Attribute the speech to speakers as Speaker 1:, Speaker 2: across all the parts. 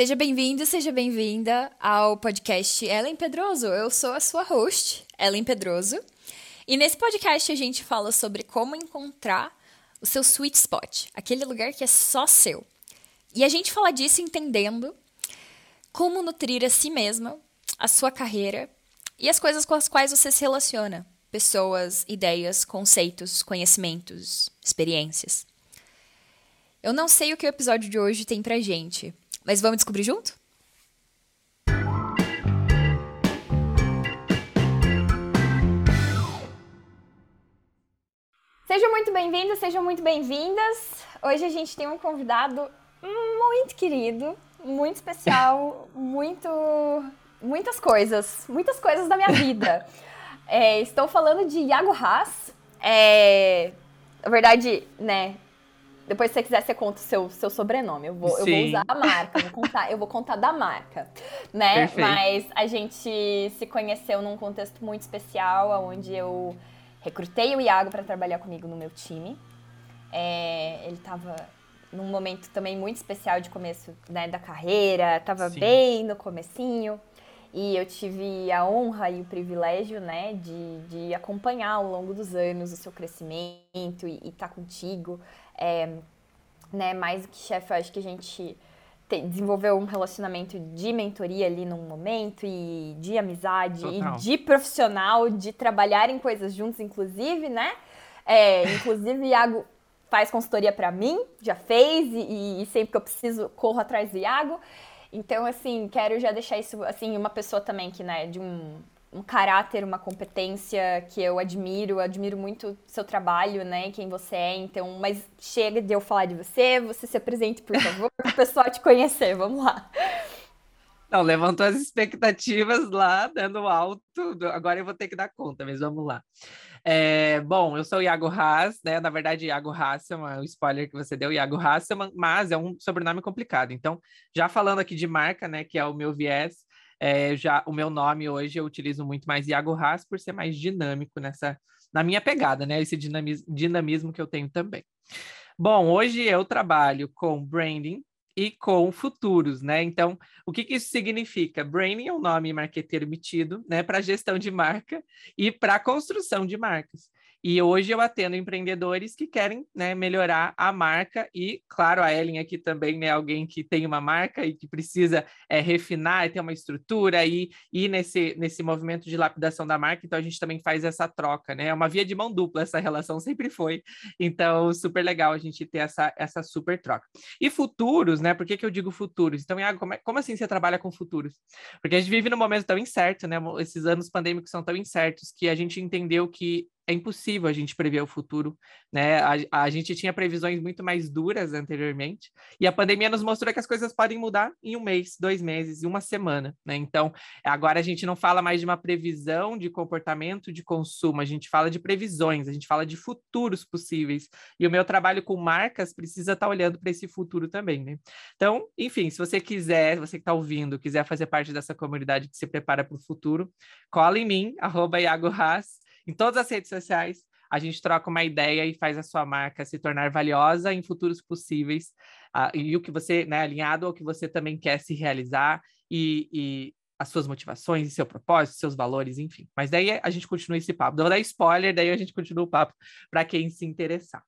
Speaker 1: Seja bem-vindo, seja bem-vinda ao podcast Ellen Pedroso. Eu sou a sua host, Ellen Pedroso. E nesse podcast a gente fala sobre como encontrar o seu sweet spot, aquele lugar que é só seu. E a gente fala disso entendendo como nutrir a si mesma, a sua carreira e as coisas com as quais você se relaciona: pessoas, ideias, conceitos, conhecimentos, experiências. Eu não sei o que o episódio de hoje tem pra gente, mas vamos descobrir junto? Sejam muito bem-vindos, sejam muito bem-vindas. Hoje a gente tem um convidado muito querido, muito especial, muito. muitas coisas, muitas coisas da minha vida. É, estou falando de Iago Haas. É, na verdade, né, depois, se você quiser, você conta o seu, seu sobrenome. Eu vou, eu vou usar a marca, vou contar, eu vou contar da marca, né? Perfeito. Mas a gente se conheceu num contexto muito especial, onde eu recrutei o Iago para trabalhar comigo no meu time. É, ele estava num momento também muito especial de começo né, da carreira, estava bem no comecinho. E eu tive a honra e o privilégio, né, de, de acompanhar ao longo dos anos o seu crescimento e estar tá contigo. É, né, mais do que chefe, eu acho que a gente te, desenvolveu um relacionamento de mentoria ali num momento e de amizade Total. e de profissional, de trabalhar em coisas juntos, inclusive, né? É, inclusive, Iago faz consultoria para mim, já fez, e, e, sempre que eu preciso, corro atrás do Iago. Então, assim, quero já deixar isso, assim, uma pessoa também que, né, de um um caráter, uma competência que eu admiro, admiro muito seu trabalho, né, quem você é, então, mas chega de eu falar de você, você se apresente, por favor, para o pessoal te conhecer, vamos lá.
Speaker 2: Não, levantou as expectativas lá, dando alto, agora eu vou ter que dar conta, mas vamos lá. É, bom, eu sou o Iago Haas, né? Na verdade, Iago Hasselman, o spoiler que você deu, Iago Hasselman, mas é um sobrenome complicado. Então, já falando aqui de marca, né, que é o meu viés, é, já o meu nome hoje eu utilizo muito mais Iago Haas por ser mais dinâmico nessa na minha pegada, né? Esse dinamismo, dinamismo que eu tenho também. Bom, hoje eu trabalho com branding e com futuros, né? Então, o que, que isso significa? Branding é um nome marqueteiro emitido, né, para gestão de marca e para construção de marcas. E hoje eu atendo empreendedores que querem né, melhorar a marca e, claro, a Ellen aqui também, né, alguém que tem uma marca e que precisa é, refinar e ter uma estrutura e ir nesse, nesse movimento de lapidação da marca, então a gente também faz essa troca, né? É uma via de mão dupla, essa relação sempre foi. Então, super legal a gente ter essa, essa super troca. E futuros, né? Por que, que eu digo futuros? Então, Iago, como, é, como assim você trabalha com futuros? Porque a gente vive num momento tão incerto, né? Esses anos pandêmicos são tão incertos que a gente entendeu que é impossível a gente prever o futuro, né? A, a, gente tinha previsões muito mais duras anteriormente, e a pandemia nos mostrou que as coisas podem mudar em um mês, dois meses, uma semana, né? Então, agora a gente não fala mais de uma previsão de comportamento de consumo, a gente fala de previsões, a gente fala de futuros possíveis. E o meu trabalho com marcas precisa estar tá olhando para esse futuro também, né? Então, enfim, se você quiser, você que está ouvindo, quiser fazer parte dessa comunidade que se prepara para o futuro, cola em mim, arroba Iago Haas, em todas as redes sociais. A gente troca uma ideia e faz a sua marca se tornar valiosa em futuros possíveis. Uh, e o que você, né, alinhado ao que você também quer se realizar e, e as suas motivações, seu propósito, seus valores, enfim. Mas daí a gente continua esse papo. Não vou dar spoiler, daí a gente continua o papo para quem se interessar.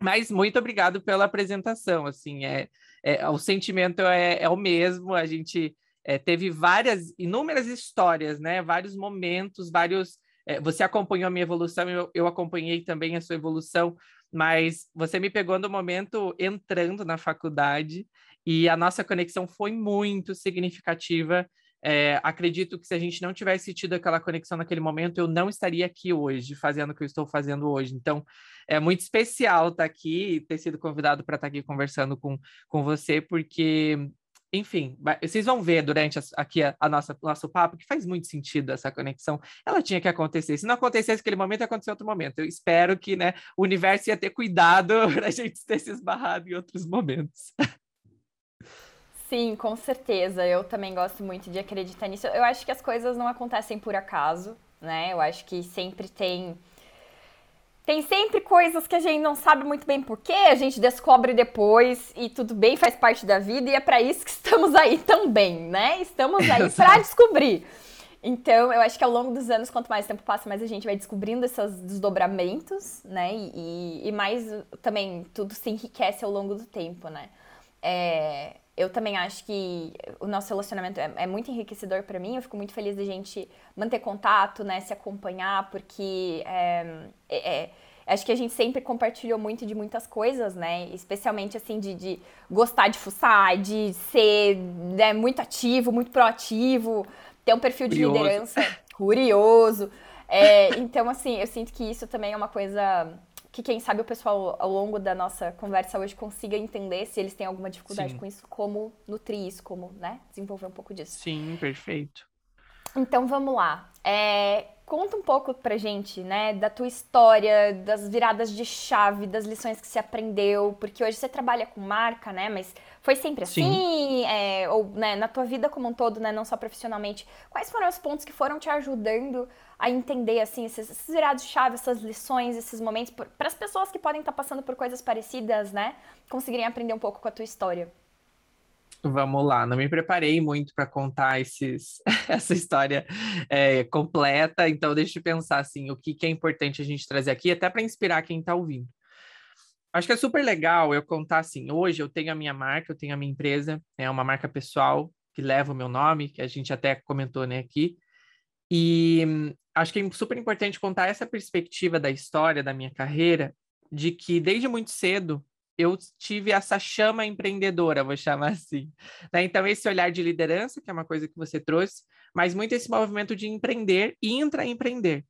Speaker 2: Mas muito obrigado pela apresentação. Assim, é, é o sentimento é, é o mesmo. A gente é, teve várias, inúmeras histórias, né? Vários momentos, vários é, você acompanhou a minha evolução, eu, eu acompanhei também a sua evolução, mas você me pegou no momento entrando na faculdade e a nossa conexão foi muito significativa. É, acredito que se a gente não tivesse tido aquela conexão naquele momento, eu não estaria aqui hoje, fazendo o que eu estou fazendo hoje. Então, é muito especial estar aqui, ter sido convidado para estar aqui conversando com, com você, porque enfim, vocês vão ver durante aqui a, a nossa nosso papo que faz muito sentido essa conexão. Ela tinha que acontecer. Se não acontecesse aquele momento, ia acontecer outro momento. Eu espero que né, o universo ia ter cuidado para a gente ter se esbarrado em outros momentos.
Speaker 1: Sim, com certeza. Eu também gosto muito de acreditar nisso. Eu acho que as coisas não acontecem por acaso, né? Eu acho que sempre tem tem sempre coisas que a gente não sabe muito bem porquê, a gente descobre depois e tudo bem, faz parte da vida e é para isso que estamos aí também, né? Estamos aí para descobrir. Então, eu acho que ao longo dos anos, quanto mais tempo passa, mais a gente vai descobrindo esses desdobramentos, né? E, e mais também tudo se enriquece ao longo do tempo, né? É, eu também acho que o nosso relacionamento é, é muito enriquecedor para mim. Eu fico muito feliz da gente manter contato, né? Se acompanhar, porque é, é, é, acho que a gente sempre compartilhou muito de muitas coisas, né? Especialmente assim de, de gostar de fuçar, de ser né, muito ativo, muito proativo, ter um perfil de curioso. liderança curioso. É, então, assim, eu sinto que isso também é uma coisa que quem sabe o pessoal ao longo da nossa conversa hoje consiga entender se eles têm alguma dificuldade Sim. com isso, como nutrir isso, como, né, desenvolver um pouco disso.
Speaker 2: Sim, perfeito.
Speaker 1: Então vamos lá. É, conta um pouco pra gente, né, da tua história, das viradas de chave, das lições que você aprendeu, porque hoje você trabalha com marca, né, mas foi sempre assim? É, ou né, na tua vida como um todo, né, não só profissionalmente, quais foram os pontos que foram te ajudando a entender assim esses, esses virados de chave, essas lições, esses momentos para as pessoas que podem estar tá passando por coisas parecidas, né, conseguirem aprender um pouco com a tua história.
Speaker 2: Vamos lá, não me preparei muito para contar esses, essa história é, completa, então deixa eu pensar assim, o que, que é importante a gente trazer aqui, até para inspirar quem está ouvindo. Acho que é super legal eu contar assim, hoje eu tenho a minha marca, eu tenho a minha empresa, é uma marca pessoal que leva o meu nome, que a gente até comentou né, aqui, e acho que é super importante contar essa perspectiva da história da minha carreira, de que desde muito cedo eu tive essa chama empreendedora, vou chamar assim. Né? Então, esse olhar de liderança, que é uma coisa que você trouxe, mas muito esse movimento de empreender e intraempreender.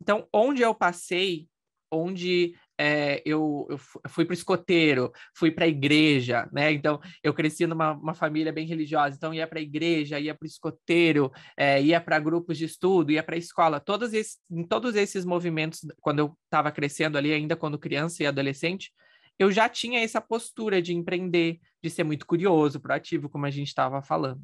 Speaker 2: Então, onde eu passei, onde é, eu, eu, fui para o escoteiro, fui para a igreja, né? Então, eu cresci numa família bem religiosa, então ia para a igreja, ia para o escoteiro, é, ia para grupos de estudo, ia para a escola. Todos esses, em todos esses movimentos, quando eu estava crescendo ali, ainda quando criança e adolescente, eu já tinha essa postura de empreender, de ser muito curioso, proativo, como a gente estava falando.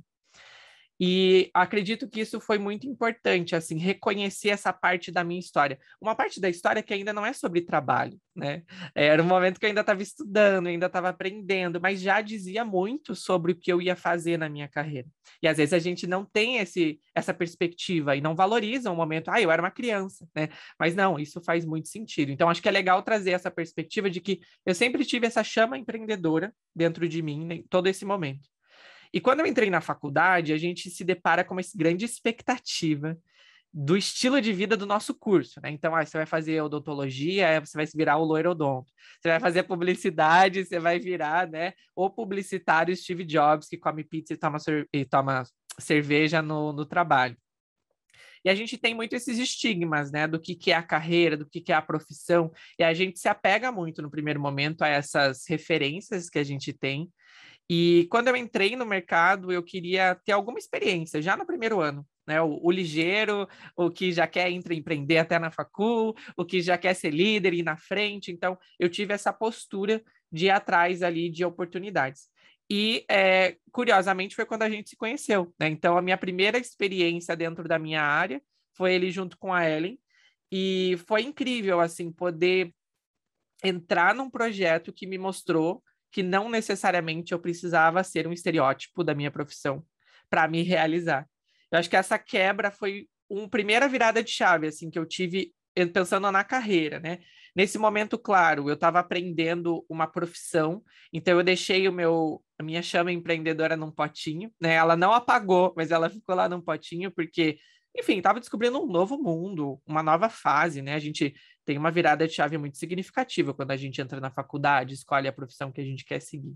Speaker 2: E acredito que isso foi muito importante, assim, reconhecer essa parte da minha história. Uma parte da história que ainda não é sobre trabalho, né? Era um momento que eu ainda estava estudando, ainda estava aprendendo, mas já dizia muito sobre o que eu ia fazer na minha carreira. E às vezes a gente não tem esse, essa perspectiva e não valoriza o momento, ah, eu era uma criança, né? Mas não, isso faz muito sentido. Então acho que é legal trazer essa perspectiva de que eu sempre tive essa chama empreendedora dentro de mim, em todo esse momento. E quando eu entrei na faculdade, a gente se depara com uma grande expectativa do estilo de vida do nosso curso, né? Então, ah, você vai fazer odontologia, você vai se virar o loiro odonto. Você vai fazer publicidade, você vai virar, né, o publicitário Steve Jobs, que come pizza e toma, e toma cerveja no, no trabalho. E a gente tem muito esses estigmas, né, do que, que é a carreira, do que, que é a profissão, e a gente se apega muito no primeiro momento a essas referências que a gente tem, e quando eu entrei no mercado, eu queria ter alguma experiência, já no primeiro ano. Né? O, o ligeiro, o que já quer empreender até na facul, o que já quer ser líder e ir na frente. Então, eu tive essa postura de ir atrás ali de oportunidades. E, é, curiosamente, foi quando a gente se conheceu. Né? Então, a minha primeira experiência dentro da minha área foi ele junto com a Ellen. E foi incrível, assim, poder entrar num projeto que me mostrou que não necessariamente eu precisava ser um estereótipo da minha profissão para me realizar. Eu acho que essa quebra foi uma primeira virada de chave assim que eu tive pensando na carreira, né? Nesse momento, claro, eu estava aprendendo uma profissão, então eu deixei o meu a minha chama empreendedora num potinho, né? Ela não apagou, mas ela ficou lá num potinho porque enfim, estava descobrindo um novo mundo, uma nova fase, né? A gente tem uma virada de chave muito significativa quando a gente entra na faculdade, escolhe a profissão que a gente quer seguir.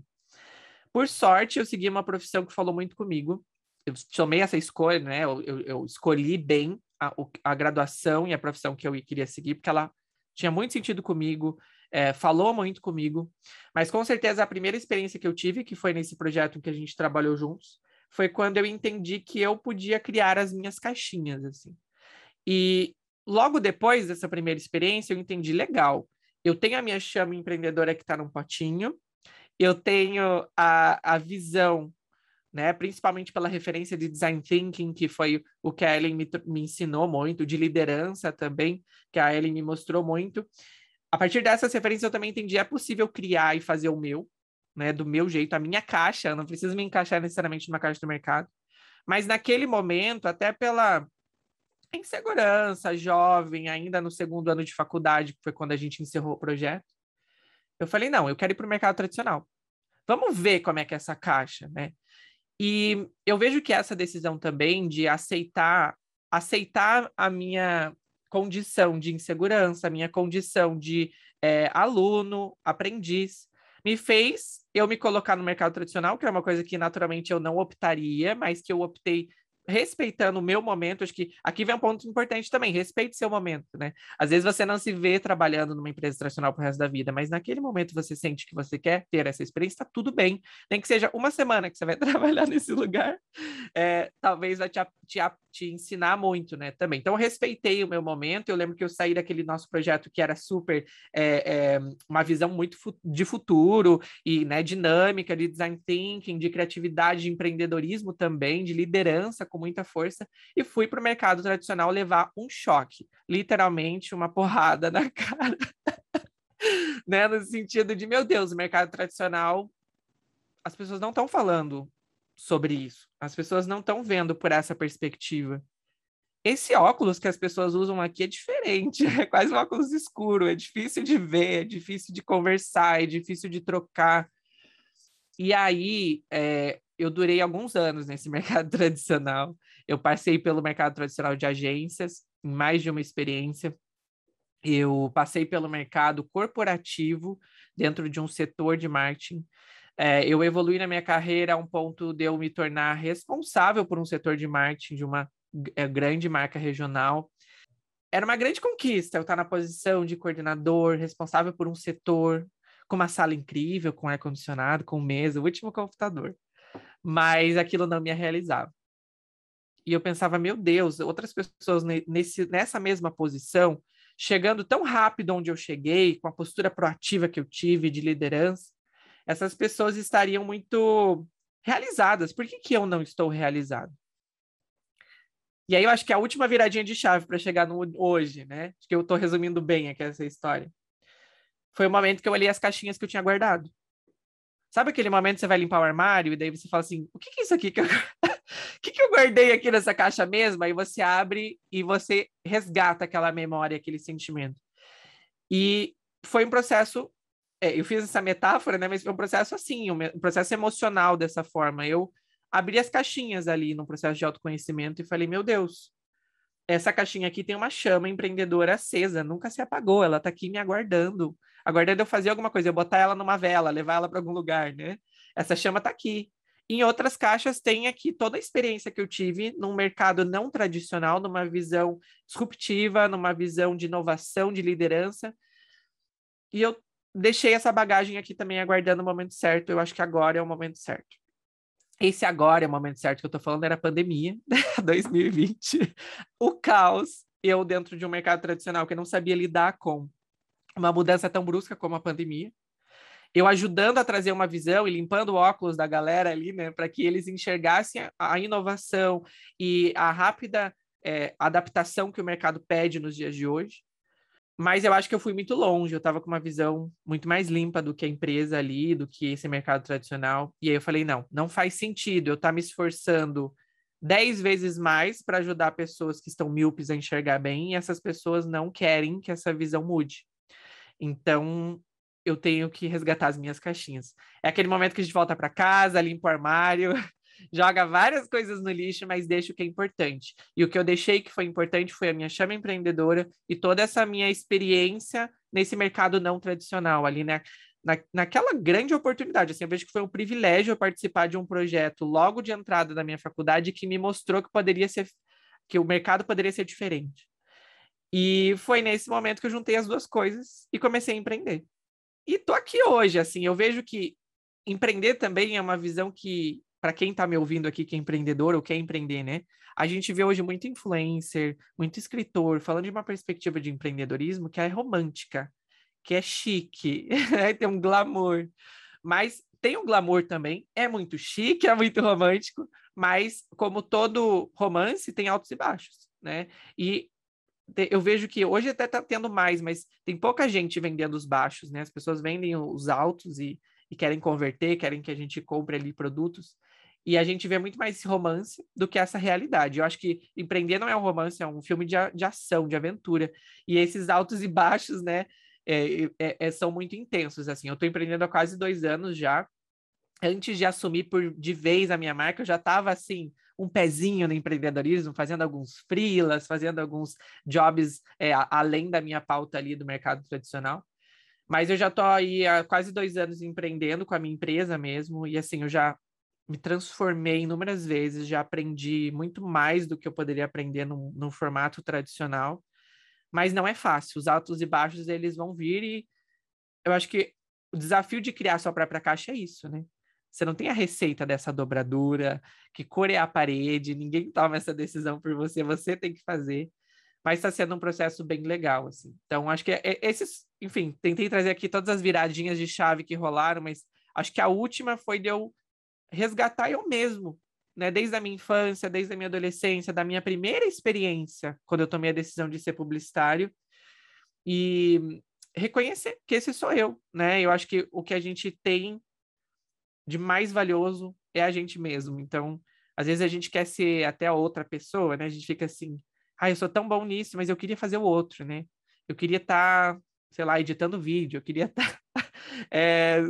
Speaker 2: Por sorte, eu segui uma profissão que falou muito comigo. Eu tomei essa escolha, né? Eu, eu, eu escolhi bem a, a, graduação e a profissão que eu queria seguir, porque ela tinha muito sentido comigo, é, falou muito comigo. Mas com certeza a primeira experiência que eu tive, que foi nesse projeto que a gente trabalhou juntos, foi quando eu entendi que eu podia criar as minhas caixinhas, assim. E logo depois dessa primeira experiência, eu entendi, legal, eu tenho a minha chama empreendedora que está num potinho, eu tenho a, a visão, né, principalmente pela referência de design thinking, que foi o que a Ellen me, me ensinou muito, de liderança também, que a Ellen me mostrou muito, a partir dessas referências eu também entendi é possível criar e fazer o meu, né, do meu jeito, a minha caixa, eu não preciso me encaixar necessariamente numa caixa do mercado. Mas naquele momento, até pela insegurança, jovem, ainda no segundo ano de faculdade, que foi quando a gente encerrou o projeto, eu falei, não, eu quero ir para o mercado tradicional. Vamos ver como é que é essa caixa, né? E eu vejo que essa decisão também de aceitar, aceitar a minha condição de insegurança, a minha condição de é, aluno, aprendiz, me fez eu me colocar no mercado tradicional, que é uma coisa que naturalmente eu não optaria, mas que eu optei respeitando o meu momento, acho que aqui vem um ponto importante também, respeite seu momento, né? Às vezes você não se vê trabalhando numa empresa tradicional pro resto da vida, mas naquele momento você sente que você quer ter essa experiência, tá tudo bem. Nem que seja uma semana que você vai trabalhar nesse lugar, é, talvez vai te, te, te ensinar muito, né? Também. Então, eu respeitei o meu momento, eu lembro que eu saí daquele nosso projeto que era super, é, é, uma visão muito de futuro e, né, dinâmica, de design thinking, de criatividade, de empreendedorismo também, de liderança com muita força e fui para o mercado tradicional levar um choque, literalmente uma porrada na cara, né? No sentido de, meu Deus, o mercado tradicional, as pessoas não estão falando sobre isso, as pessoas não estão vendo por essa perspectiva. Esse óculos que as pessoas usam aqui é diferente, é quase um óculos escuro, é difícil de ver, é difícil de conversar, é difícil de trocar. E aí, é, eu durei alguns anos nesse mercado tradicional. Eu passei pelo mercado tradicional de agências, em mais de uma experiência. Eu passei pelo mercado corporativo, dentro de um setor de marketing. É, eu evolui na minha carreira a um ponto de eu me tornar responsável por um setor de marketing de uma é, grande marca regional. Era uma grande conquista eu estar na posição de coordenador, responsável por um setor, com uma sala incrível, com ar-condicionado, com mesa, o último computador mas aquilo não me realizava. E eu pensava, meu Deus, outras pessoas nesse, nessa mesma posição, chegando tão rápido onde eu cheguei, com a postura proativa que eu tive de liderança, essas pessoas estariam muito realizadas. Por que, que eu não estou realizado? E aí eu acho que a última viradinha de chave para chegar no hoje, né? Acho que eu estou resumindo bem aqui essa história. Foi o momento que eu olhei as caixinhas que eu tinha guardado. Sabe aquele momento que você vai limpar o armário e daí você fala assim: o que, que é isso aqui que eu... que, que eu guardei aqui nessa caixa mesmo? Aí você abre e você resgata aquela memória, aquele sentimento. E foi um processo. É, eu fiz essa metáfora, né? Mas foi um processo assim, um processo emocional dessa forma. Eu abri as caixinhas ali no processo de autoconhecimento e falei: meu Deus, essa caixinha aqui tem uma chama empreendedora acesa, nunca se apagou, ela está aqui me aguardando, aguardando eu fazer alguma coisa, eu botar ela numa vela, levar ela para algum lugar, né? Essa chama está aqui. Em outras caixas tem aqui toda a experiência que eu tive num mercado não tradicional, numa visão disruptiva, numa visão de inovação, de liderança. E eu deixei essa bagagem aqui também aguardando o momento certo. Eu acho que agora é o momento certo. Esse agora é o momento certo que eu tô falando, era a pandemia, 2020. O caos, eu dentro de um mercado tradicional que não sabia lidar com uma mudança tão brusca como a pandemia. Eu ajudando a trazer uma visão e limpando o óculos da galera ali, né, para que eles enxergassem a, inovação e a rápida é, adaptação que o mercado pede nos dias de hoje. Mas eu acho que eu fui muito longe, eu estava com uma visão muito mais limpa do que a empresa ali, do que esse mercado tradicional. E aí eu falei: não, não faz sentido eu estar tá me esforçando dez vezes mais para ajudar pessoas que estão míopes a enxergar bem e essas pessoas não querem que essa visão mude. Então, eu tenho que resgatar as minhas caixinhas. É aquele momento que a gente volta para casa, limpa o armário, joga várias coisas no lixo, mas deixa o que é importante. E o que eu deixei que foi importante foi a minha chama empreendedora e toda essa minha experiência nesse mercado não tradicional, ali, né? Na, naquela grande oportunidade, assim, eu vejo que foi um privilégio participar de um projeto logo de entrada da minha faculdade que me mostrou que poderia ser, que o mercado poderia ser diferente. E foi nesse momento que eu juntei as duas coisas e comecei a empreender. E tô aqui hoje, assim, eu vejo que empreender também é uma visão que para quem está me ouvindo aqui que é empreendedor ou quer empreender, né? A gente vê hoje muito influencer, muito escritor falando de uma perspectiva de empreendedorismo que é romântica, que é chique, né? tem um glamour. Mas tem um glamour também, é muito chique, é muito romântico, mas como todo romance tem altos e baixos, né? E eu vejo que hoje até está tendo mais, mas tem pouca gente vendendo os baixos, né? As pessoas vendem os altos e, e querem converter, querem que a gente compre ali produtos. E a gente vê muito mais esse romance do que essa realidade. Eu acho que Empreender não é um romance, é um filme de, de ação, de aventura. E esses altos e baixos, né, é, é, é, são muito intensos. Assim, eu estou empreendendo há quase dois anos já. Antes de assumir por de vez a minha marca, eu já estava assim um pezinho no empreendedorismo, fazendo alguns freelas, fazendo alguns jobs é, além da minha pauta ali do mercado tradicional. Mas eu já estou aí há quase dois anos empreendendo com a minha empresa mesmo, e assim, eu já me transformei inúmeras vezes, já aprendi muito mais do que eu poderia aprender num, num formato tradicional, mas não é fácil. Os altos e baixos, eles vão vir e eu acho que o desafio de criar sua própria caixa é isso, né? Você não tem a receita dessa dobradura, que cor é a parede, ninguém toma essa decisão por você, você tem que fazer. Mas está sendo um processo bem legal, assim. Então, acho que é, é, esses, enfim, tentei trazer aqui todas as viradinhas de chave que rolaram, mas acho que a última foi de eu resgatar eu mesmo, né? Desde a minha infância, desde a minha adolescência, da minha primeira experiência, quando eu tomei a decisão de ser publicitário, e reconhecer que esse sou eu, né? Eu acho que o que a gente tem de mais valioso é a gente mesmo. Então, às vezes a gente quer ser até a outra pessoa, né? A gente fica assim, ah, eu sou tão bom nisso, mas eu queria fazer o outro, né? Eu queria estar, tá, sei lá, editando vídeo, eu queria estar, tá, é,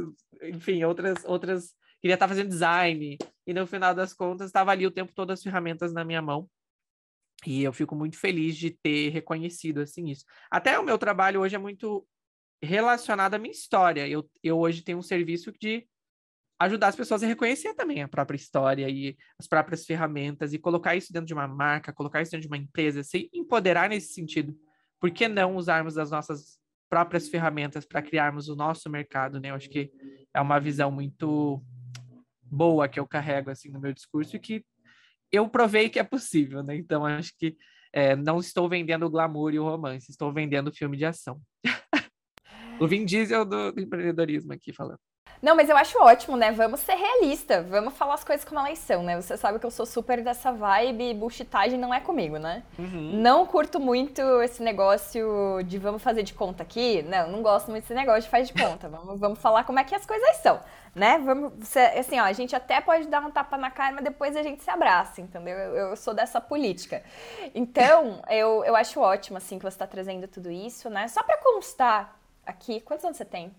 Speaker 2: enfim, outras, outras, queria estar tá fazendo design. E no final das contas, estava ali o tempo todo as ferramentas na minha mão. E eu fico muito feliz de ter reconhecido assim isso. Até o meu trabalho hoje é muito relacionado à minha história. Eu, eu hoje tenho um serviço de ajudar as pessoas a reconhecer também a própria história e as próprias ferramentas e colocar isso dentro de uma marca, colocar isso dentro de uma empresa, se empoderar nesse sentido. Por que não usarmos as nossas próprias ferramentas para criarmos o nosso mercado, né? Eu acho que é uma visão muito boa que eu carrego assim no meu discurso e que eu provei que é possível, né? Então acho que é, não estou vendendo o glamour e o romance, estou vendendo filme de ação. o Vin Diesel do, do empreendedorismo aqui falando.
Speaker 1: Não, mas eu acho ótimo, né? Vamos ser realista, vamos falar as coisas como elas são, né? Você sabe que eu sou super dessa vibe, bullshitagem não é comigo, né? Uhum. Não curto muito esse negócio de vamos fazer de conta aqui. Não, não gosto muito desse negócio de faz de conta. vamos, vamos falar como é que as coisas são, né? Vamos, assim, ó, a gente até pode dar um tapa na cara, mas depois a gente se abraça, entendeu? Eu, eu sou dessa política. Então, eu, eu acho ótimo, assim, que você está trazendo tudo isso, né? Só para constar aqui, quantos anos você tem?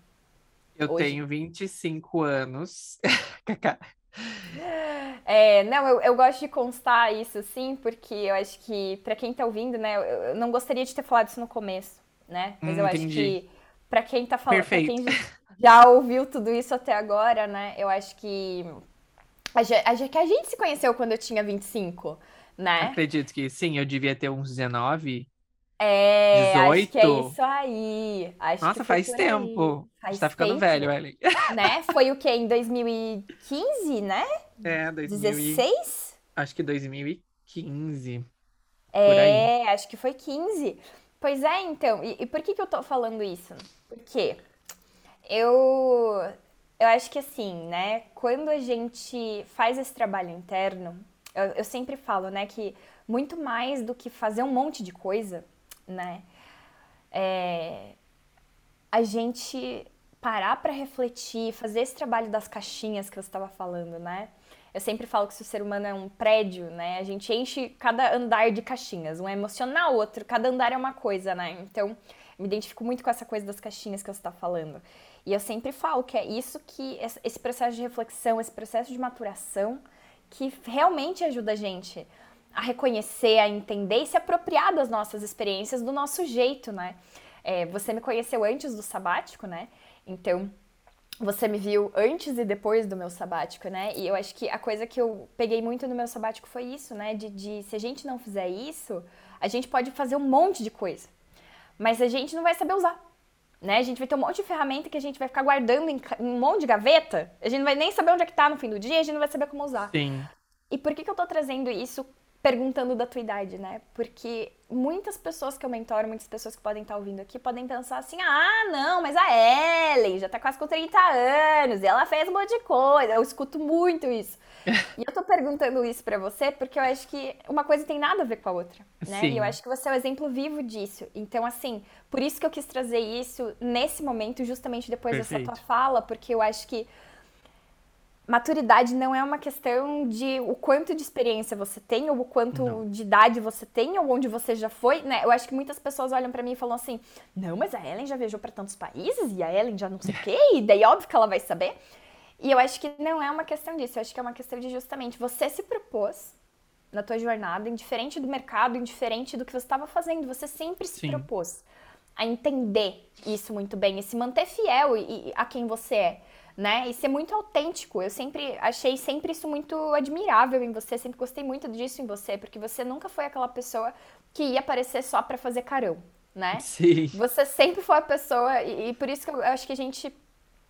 Speaker 2: Eu Hoje. tenho 25 anos.
Speaker 1: é, não, eu, eu gosto de constar isso, sim, porque eu acho que, para quem tá ouvindo, né, eu, eu, não gostaria de ter falado isso no começo, né? Mas hum, eu entendi. acho que, para quem tá falando, pra quem já ouviu tudo isso até agora, né, eu acho que a, a, que a gente se conheceu quando eu tinha 25, né?
Speaker 2: Acredito que sim, eu devia ter uns 19.
Speaker 1: É, 18? acho que é isso aí. Acho
Speaker 2: Nossa, faz tempo. Faz tá ficando tempo, velho, Ellen.
Speaker 1: Né? Foi o que? Em 2015, né?
Speaker 2: É, 2016? Acho que 2015.
Speaker 1: É, acho que foi 15. Pois é, então. E, e, por que, que eu tô falando isso? Porque eu, eu acho que assim, né? Quando a gente faz esse trabalho interno, eu, eu sempre falo, né, que muito mais do que fazer um monte de coisa, né? É, a gente parar para refletir, fazer esse trabalho das caixinhas que você estava falando, né? Eu sempre falo que se o ser humano é um prédio, né? A gente enche cada andar de caixinhas, um é emocional, outro, cada andar é uma coisa, né? Então, me identifico muito com essa coisa das caixinhas que você está falando. E eu sempre falo que é isso que esse processo de reflexão, esse processo de maturação, que realmente ajuda a gente a reconhecer, a entender e se apropriar das nossas experiências do nosso jeito, né? É, você me conheceu antes do sabático, né? Então, você me viu antes e depois do meu sabático, né? E eu acho que a coisa que eu peguei muito no meu sabático foi isso, né? De, de se a gente não fizer isso, a gente pode fazer um monte de coisa, mas a gente não vai saber usar. Né? A gente vai ter um monte de ferramenta que a gente vai ficar guardando em um monte de gaveta, a gente não vai nem saber onde é que tá no fim do dia, a gente não vai saber como usar.
Speaker 2: Sim.
Speaker 1: E por que, que eu tô trazendo isso perguntando da tua idade, né? Porque muitas pessoas que eu mentoro, muitas pessoas que podem estar ouvindo aqui, podem pensar assim: ah, não, mas a Ellen já tá quase com 30 anos, e ela fez um monte de coisa. Eu escuto muito isso. e eu tô perguntando isso para você porque eu acho que uma coisa tem nada a ver com a outra, né? Sim. E eu acho que você é o exemplo vivo disso. Então, assim, por isso que eu quis trazer isso nesse momento, justamente depois Perfeito. dessa tua fala, porque eu acho que maturidade não é uma questão de o quanto de experiência você tem, ou o quanto não. de idade você tem, ou onde você já foi, né? Eu acho que muitas pessoas olham para mim e falam assim: não, mas a Ellen já viajou para tantos países e a Ellen já não sei o quê, e daí óbvio que ela vai saber. E eu acho que não é uma questão disso, eu acho que é uma questão de justamente você se propôs na tua jornada, indiferente do mercado, indiferente do que você estava fazendo, você sempre se Sim. propôs a entender isso muito bem e se manter fiel a quem você é né? E ser muito autêntico. Eu sempre achei sempre isso muito admirável em você, sempre gostei muito disso em você, porque você nunca foi aquela pessoa que ia aparecer só para fazer carão, né?
Speaker 2: Sim.
Speaker 1: Você sempre foi a pessoa e, e por isso que eu acho que a gente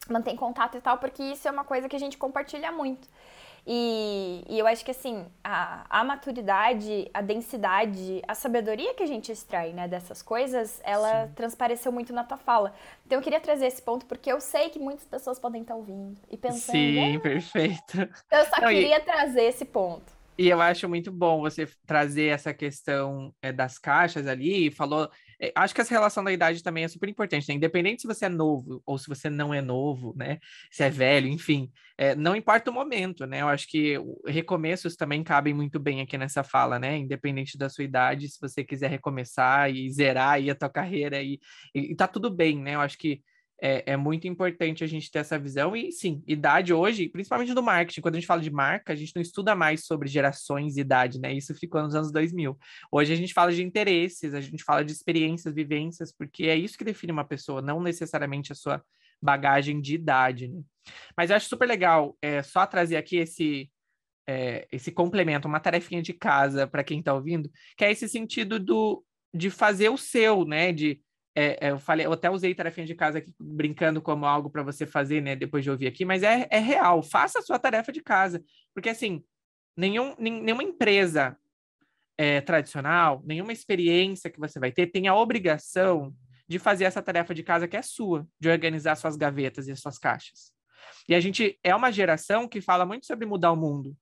Speaker 1: mantém contato e tal, porque isso é uma coisa que a gente compartilha muito. E, e, eu acho que assim, a, a, maturidade, a densidade, a sabedoria que a gente extrai né, dessas coisas, ela Sim. transpareceu muito na tua fala. Então eu queria trazer esse ponto, porque eu sei que muitas pessoas podem estar ouvindo e pensando.
Speaker 2: Sim, ah, perfeito.
Speaker 1: Eu só Não, queria e... trazer esse ponto.
Speaker 2: E eu acho muito bom você trazer essa questão é, das caixas ali, falou. É, acho que essa relação da idade também é super importante, né? Independente se você é novo ou se você não é novo, né? Se é velho, enfim, é, não importa o momento, né? Eu acho que recomeços também cabem muito bem aqui nessa fala, né? Independente da sua idade, se você quiser recomeçar e zerar aí a tua carreira e, e, e tá tudo bem, né? Eu acho que é, é, muito importante a gente ter essa visão. E sim, idade hoje, principalmente no marketing, quando a gente fala de marca, a gente não estuda mais sobre gerações e idade, né? Isso ficou nos anos 2000. Hoje a gente fala de interesses, a gente fala de experiências, vivências, porque é isso que define uma pessoa, não necessariamente a sua bagagem de idade, né? Mas eu acho super legal é, só trazer aqui esse. É, esse complemento, uma tarefinha de casa para quem está ouvindo, que é esse sentido do, de fazer o seu, né? De é, eu falei, eu até usei tarefinha de casa aqui brincando como algo para você fazer, né? Depois de ouvir aqui, mas é, é real. Faça a sua tarefa de casa, porque assim, nenhum, nenhuma empresa é, tradicional, nenhuma experiência que você vai ter tem a obrigação de fazer essa tarefa de casa que é sua, de organizar suas gavetas e suas caixas. E a gente é uma geração que fala muito sobre mudar o mundo.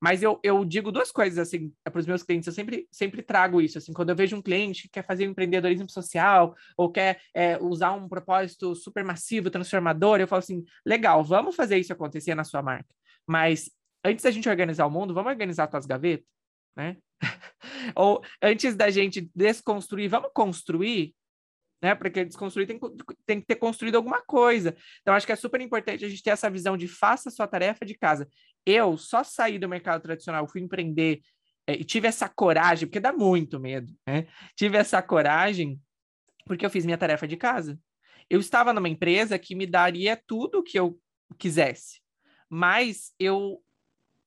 Speaker 2: Mas eu, eu digo duas coisas, assim, para os meus clientes, eu sempre, sempre trago isso, assim, quando eu vejo um cliente que quer fazer um empreendedorismo social ou quer é, usar um propósito super massivo, transformador, eu falo assim, legal, vamos fazer isso acontecer na sua marca, mas antes da gente organizar o mundo, vamos organizar tuas gavetas, né? ou antes da gente desconstruir, vamos construir né? Porque desconstruir tem, tem que ter construído alguma coisa. Então, acho que é super importante a gente ter essa visão de faça a sua tarefa de casa. Eu só saí do mercado tradicional, fui empreender é, e tive essa coragem, porque dá muito medo, né? Tive essa coragem porque eu fiz minha tarefa de casa. Eu estava numa empresa que me daria tudo o que eu quisesse, mas eu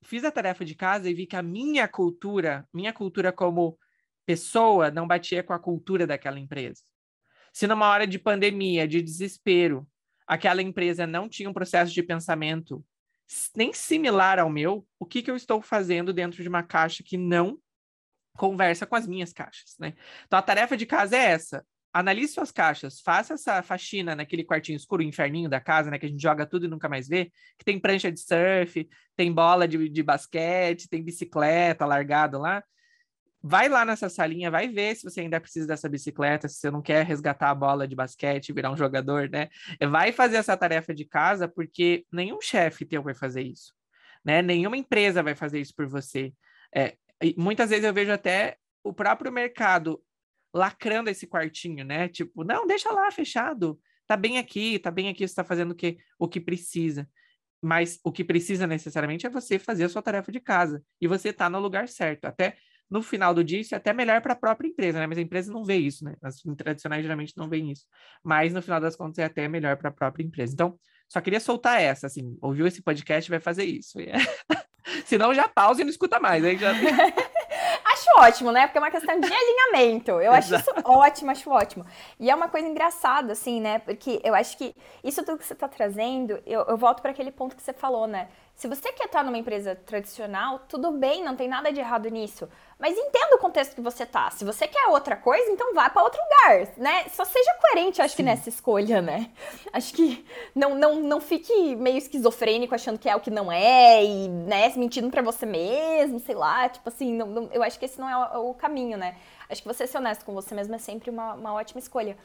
Speaker 2: fiz a tarefa de casa e vi que a minha cultura, minha cultura como pessoa, não batia com a cultura daquela empresa. Se numa hora de pandemia, de desespero, aquela empresa não tinha um processo de pensamento nem similar ao meu, o que, que eu estou fazendo dentro de uma caixa que não conversa com as minhas caixas, né? Então a tarefa de casa é essa. Analise suas caixas, faça essa faxina naquele quartinho escuro, inferninho da casa, né? Que a gente joga tudo e nunca mais vê. Que tem prancha de surf, tem bola de, de basquete, tem bicicleta largado lá vai lá nessa salinha, vai ver se você ainda precisa dessa bicicleta, se você não quer resgatar a bola de basquete, virar um jogador, né? Vai fazer essa tarefa de casa, porque nenhum chefe teu vai fazer isso, né? Nenhuma empresa vai fazer isso por você. É, muitas vezes eu vejo até o próprio mercado lacrando esse quartinho, né? Tipo, não, deixa lá fechado, tá bem aqui, tá bem aqui, você tá fazendo o que, o que precisa. Mas o que precisa necessariamente é você fazer a sua tarefa de casa. E você tá no lugar certo. Até no final do dia, isso é até melhor para a própria empresa, né? Mas a empresa não vê isso, né? As tradicionais geralmente não veem isso. Mas no final das contas é até melhor para a própria empresa. Então, só queria soltar essa, assim, ouviu esse podcast vai fazer isso. Senão já pausa e não escuta mais. Aí já...
Speaker 1: acho ótimo, né? Porque é uma questão de alinhamento. Eu acho isso ótimo, acho ótimo. E é uma coisa engraçada, assim, né? Porque eu acho que isso tudo que você está trazendo, eu, eu volto para aquele ponto que você falou, né? Se você quer estar numa empresa tradicional, tudo bem, não tem nada de errado nisso. Mas entenda o contexto que você tá. Se você quer outra coisa, então vá para outro lugar, né? Só seja coerente, acho Sim. que nessa escolha, né? Acho que não, não, não fique meio esquizofrênico achando que é o que não é e, né, mentindo para você mesmo, sei lá, tipo assim, não, não, eu acho que esse não é o, o, caminho, né? Acho que você ser honesto com você mesmo é sempre uma, uma ótima escolha.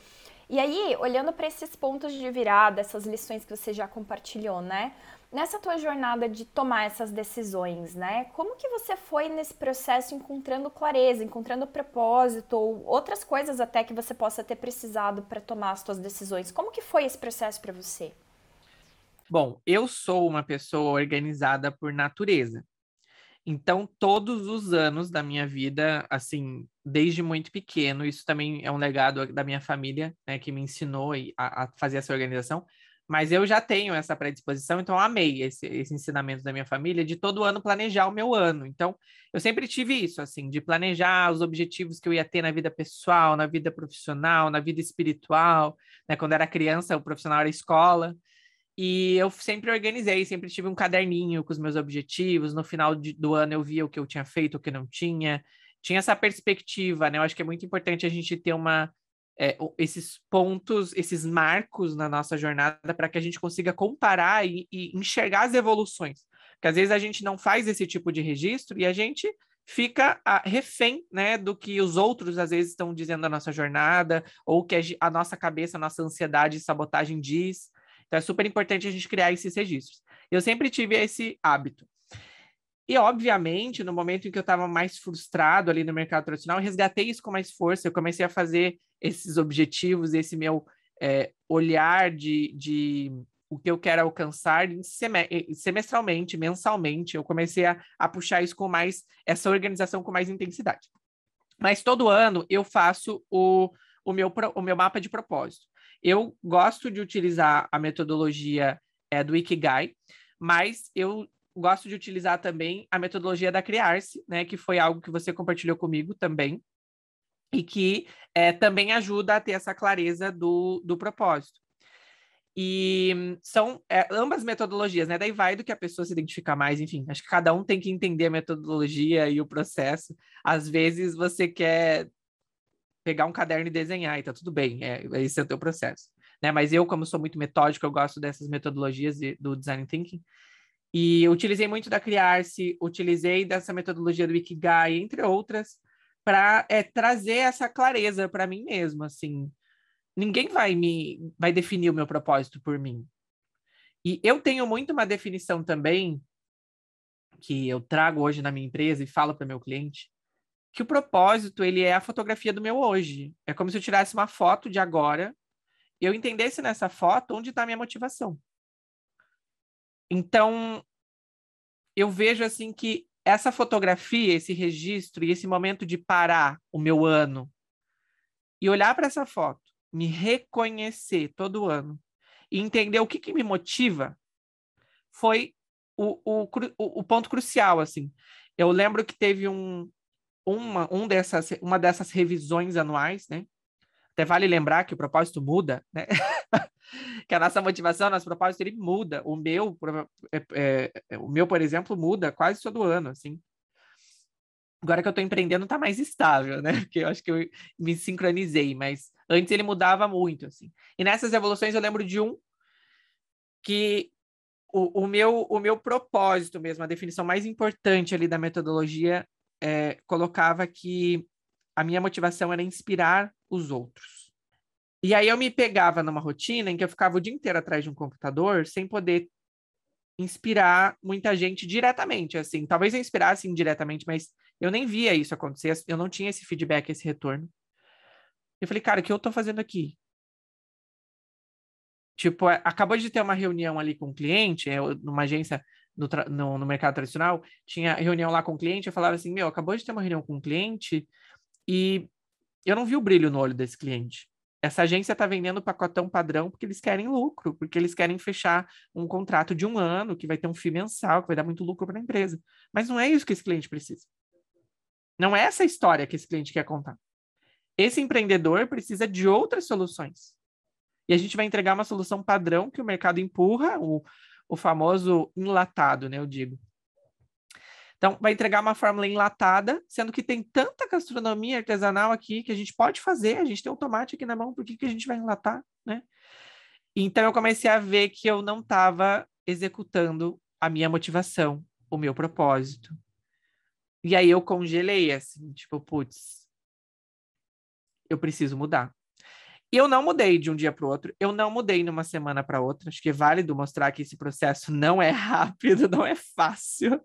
Speaker 1: E aí, olhando para esses pontos de virada, essas lições que você já compartilhou, né? Nessa tua jornada de tomar essas decisões, né? Como que você foi nesse processo encontrando clareza, encontrando propósito ou outras coisas até que você possa ter precisado para tomar as suas decisões? Como que foi esse processo para você?
Speaker 2: Bom, eu sou uma pessoa organizada por natureza. Então, todos os anos da minha vida, assim, desde muito pequeno, isso também é um legado da minha família, né, que me ensinou a, a fazer essa organização. Mas eu já tenho essa predisposição, então amei esse, esse ensinamento da minha família de todo ano planejar o meu ano. Então, eu sempre tive isso, assim, de planejar os objetivos que eu ia ter na vida pessoal, na vida profissional, na vida espiritual. Né? Quando era criança, o profissional era escola. E eu sempre organizei, sempre tive um caderninho com os meus objetivos. No final de, do ano eu via o que eu tinha feito, o que não tinha. Tinha essa perspectiva, né? Eu acho que é muito importante a gente ter uma é, esses pontos, esses marcos na nossa jornada para que a gente consiga comparar e, e, enxergar as evoluções. Porque às vezes a gente não faz esse tipo de registro e a gente fica a, refém né, do que os outros às vezes estão dizendo da nossa jornada, ou que a, a nossa cabeça, a nossa ansiedade e sabotagem diz. Então é super importante a gente criar esses registros. Eu sempre tive esse hábito. E, obviamente, no momento em que eu estava mais frustrado ali no mercado tradicional, eu resgatei isso com mais força. Eu comecei a fazer esses objetivos, esse meu é, olhar de, de o que eu quero alcançar semestralmente, mensalmente. Eu comecei a, a puxar isso com mais, essa organização com mais intensidade. Mas todo ano eu faço o, o, meu, o meu mapa de propósito. Eu gosto de utilizar a metodologia é, do Ikigai, mas eu gosto de utilizar também a metodologia da Criar-se, né, que foi algo que você compartilhou comigo também, e que é, também ajuda a ter essa clareza do, do propósito. E são é, ambas metodologias, né? Daí vai do que a pessoa se identificar mais, enfim. Acho que cada um tem que entender a metodologia e o processo. Às vezes você quer pegar um caderno e desenhar, e tá tudo bem, é, esse é o teu processo. Né? Mas eu, como sou muito metódico, eu gosto dessas metodologias de, do design thinking, e utilizei muito da Criar-se, utilizei dessa metodologia do Ikigai, entre outras, para é, trazer essa clareza para mim mesmo, assim. Ninguém vai me vai definir o meu propósito por mim. E eu tenho muito uma definição também que eu trago hoje na minha empresa e falo para meu cliente, que o propósito ele é a fotografia do meu hoje. É como se eu tirasse uma foto de agora e eu entendesse nessa foto onde está a minha motivação. Então, eu vejo assim que essa fotografia, esse registro e esse momento de parar o meu ano e olhar para essa foto, me reconhecer todo ano e entender o que, que me motiva, foi o, o, o, ponto crucial, assim. Eu lembro que teve um, uma, um dessas, uma dessas revisões anuais, né? Até vale lembrar que o propósito muda, né? que a nossa motivação, nosso propósito, ele muda. O meu, é, é, é, o meu, por exemplo, muda quase todo ano, assim. Agora que eu estou empreendendo, está mais estável, né? Porque eu acho que eu me sincronizei, mas antes ele mudava muito, assim. E nessas evoluções eu lembro de um que o, o, meu, o meu propósito mesmo, a definição mais importante ali da metodologia, é, colocava que a minha motivação era inspirar os outros. E aí eu me pegava numa rotina em que eu ficava o dia inteiro atrás de um computador sem poder inspirar muita gente diretamente, assim. Talvez eu inspirasse indiretamente, mas eu nem via isso acontecer, eu não tinha esse feedback, esse retorno. Eu falei, cara, o que eu tô fazendo aqui? Tipo, é, acabou de ter uma reunião ali com um cliente, numa agência no, no, no, mercado tradicional, tinha reunião lá com o cliente, eu falava assim, meu, acabou de ter uma reunião com um cliente e eu não vi o brilho no olho desse cliente. Essa agência está vendendo pacotão padrão porque eles querem lucro, porque eles querem fechar um contrato de um ano que vai ter um FII mensal, que vai dar muito lucro para a empresa. Mas não é isso que esse cliente precisa. Não é essa história que esse cliente quer contar. Esse empreendedor precisa de outras soluções. E a gente vai entregar uma solução padrão que o mercado empurra, o, o famoso enlatado, né? Eu digo. Então, vai entregar uma fórmula enlatada, sendo que tem tanta gastronomia artesanal aqui que a gente pode fazer, a gente tem o tomate aqui na mão, por que, que a gente vai enlatar, né? Então, eu comecei a ver que eu não estava executando a minha motivação, o meu propósito. E aí eu congelei, assim, tipo, putz, eu preciso mudar. E eu não mudei de um dia para o outro, eu não mudei numa semana para outra. Acho que é válido mostrar que esse processo não é rápido, não é fácil.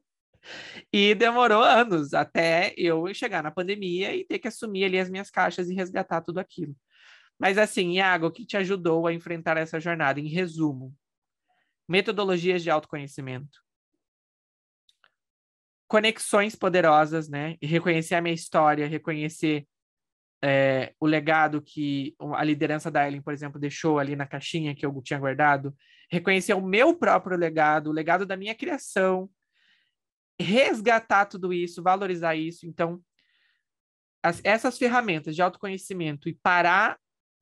Speaker 2: E demorou anos até eu chegar na pandemia e ter que assumir ali as minhas caixas e resgatar tudo aquilo. Mas assim, Iago, o que te ajudou a enfrentar essa jornada? Em resumo, metodologias de autoconhecimento, conexões poderosas, né? E reconhecer a minha história, reconhecer é, o legado que a liderança da Ellen, por exemplo, deixou ali na caixinha que eu tinha guardado, reconhecer o meu próprio legado, o legado da minha criação, resgatar tudo isso, valorizar isso. Então, as, essas ferramentas de autoconhecimento e parar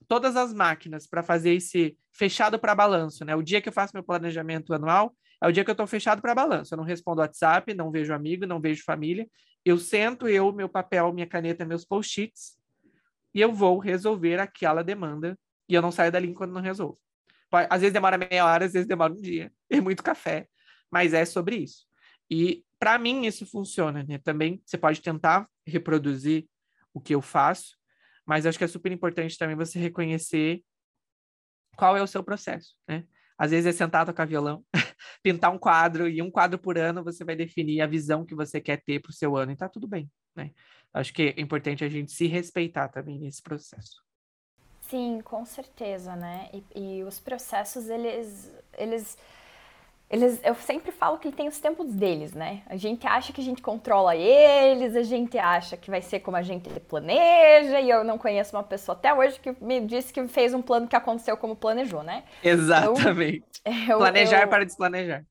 Speaker 2: todas as máquinas para fazer esse fechado para balanço, né? O dia que eu faço meu planejamento anual é o dia que eu estou fechado para balanço. Eu não respondo WhatsApp, não vejo amigo, não vejo família. Eu sento, eu, meu papel, minha caneta, meus post-its, e eu vou resolver aquela demanda. E eu não saio dali enquanto não resolvo. Às vezes demora meia hora, às vezes demora um dia. É muito café, mas é sobre isso. E para mim isso funciona, né? Também você pode tentar reproduzir o que eu faço, mas acho que é super importante também você reconhecer qual é o seu processo, né? Às vezes é sentar, tocar violão, pintar um quadro, e um quadro por ano você vai definir a visão que você quer ter para o seu ano, e tá tudo bem, né? Acho que é importante a gente se respeitar também nesse processo.
Speaker 1: Sim, com certeza, né? E, e os processos, eles, eles eles, eu sempre falo que tem os tempos deles, né? A gente acha que a gente controla eles, a gente acha que vai ser como a gente planeja, e eu não conheço uma pessoa até hoje que me disse que fez um plano que aconteceu como planejou, né?
Speaker 2: Exatamente. Eu, Planejar eu... para desplanejar.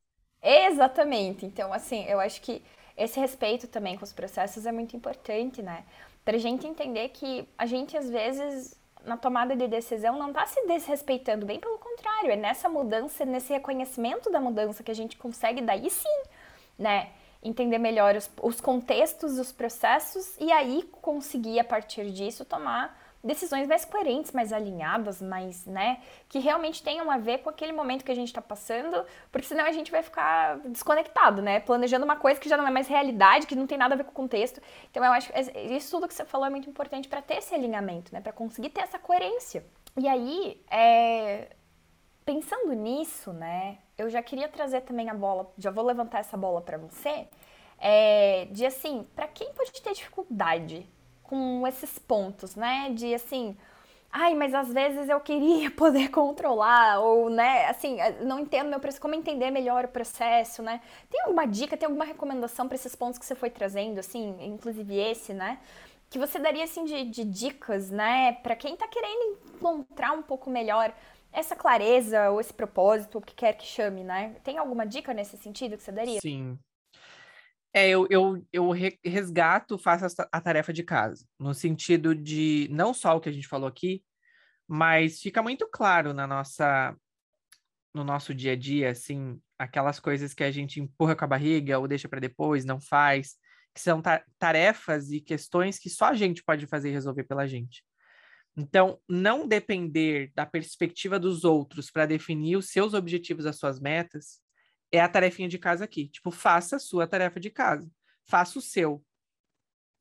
Speaker 1: Exatamente. Então, assim, eu acho que esse respeito também com os processos é muito importante, né? Pra gente entender que a gente, às vezes, na tomada de decisão não está se desrespeitando, bem pelo contrário, é nessa mudança, nesse reconhecimento da mudança que a gente consegue daí sim, né, entender melhor os, os contextos, os processos e aí conseguir a partir disso tomar decisões mais coerentes, mais alinhadas, mais, né, que realmente tenham a ver com aquele momento que a gente está passando, porque senão a gente vai ficar desconectado, né, planejando uma coisa que já não é mais realidade, que não tem nada a ver com o contexto. Então eu acho isso tudo que você falou é muito importante para ter esse alinhamento, né, para conseguir ter essa coerência. E aí, é... pensando nisso, né, eu já queria trazer também a bola, já vou levantar essa bola para você, é... de assim, para quem pode ter dificuldade com esses pontos, né? De assim, ai, mas às vezes eu queria poder controlar, ou, né, assim, eh, não entendo meu processo, como entender melhor o processo, né? Tem alguma dica, tem alguma recomendação para esses pontos que você foi trazendo, assim, inclusive esse, né? Que você daria, assim, de, de dicas, né, para quem tá querendo encontrar um pouco melhor essa clareza ou esse propósito, o que quer que chame, né? Tem alguma dica nesse sentido que você daria?
Speaker 2: Sim, é, eu, eu, eu resgato, faço a tarefa de casa, no sentido de não só o que a gente falou aqui, mas fica muito claro na nossa, no nosso dia a dia, assim, aquelas coisas que a gente empurra com a barriga ou deixa para depois, não faz, que são ta tarefas e questões que só a gente pode fazer e resolver pela gente. Então, não depender da perspectiva dos outros para definir os seus objetivos, as suas metas, é a tarefinha de casa aqui. Tipo, faça a sua tarefa de casa. Faça o seu.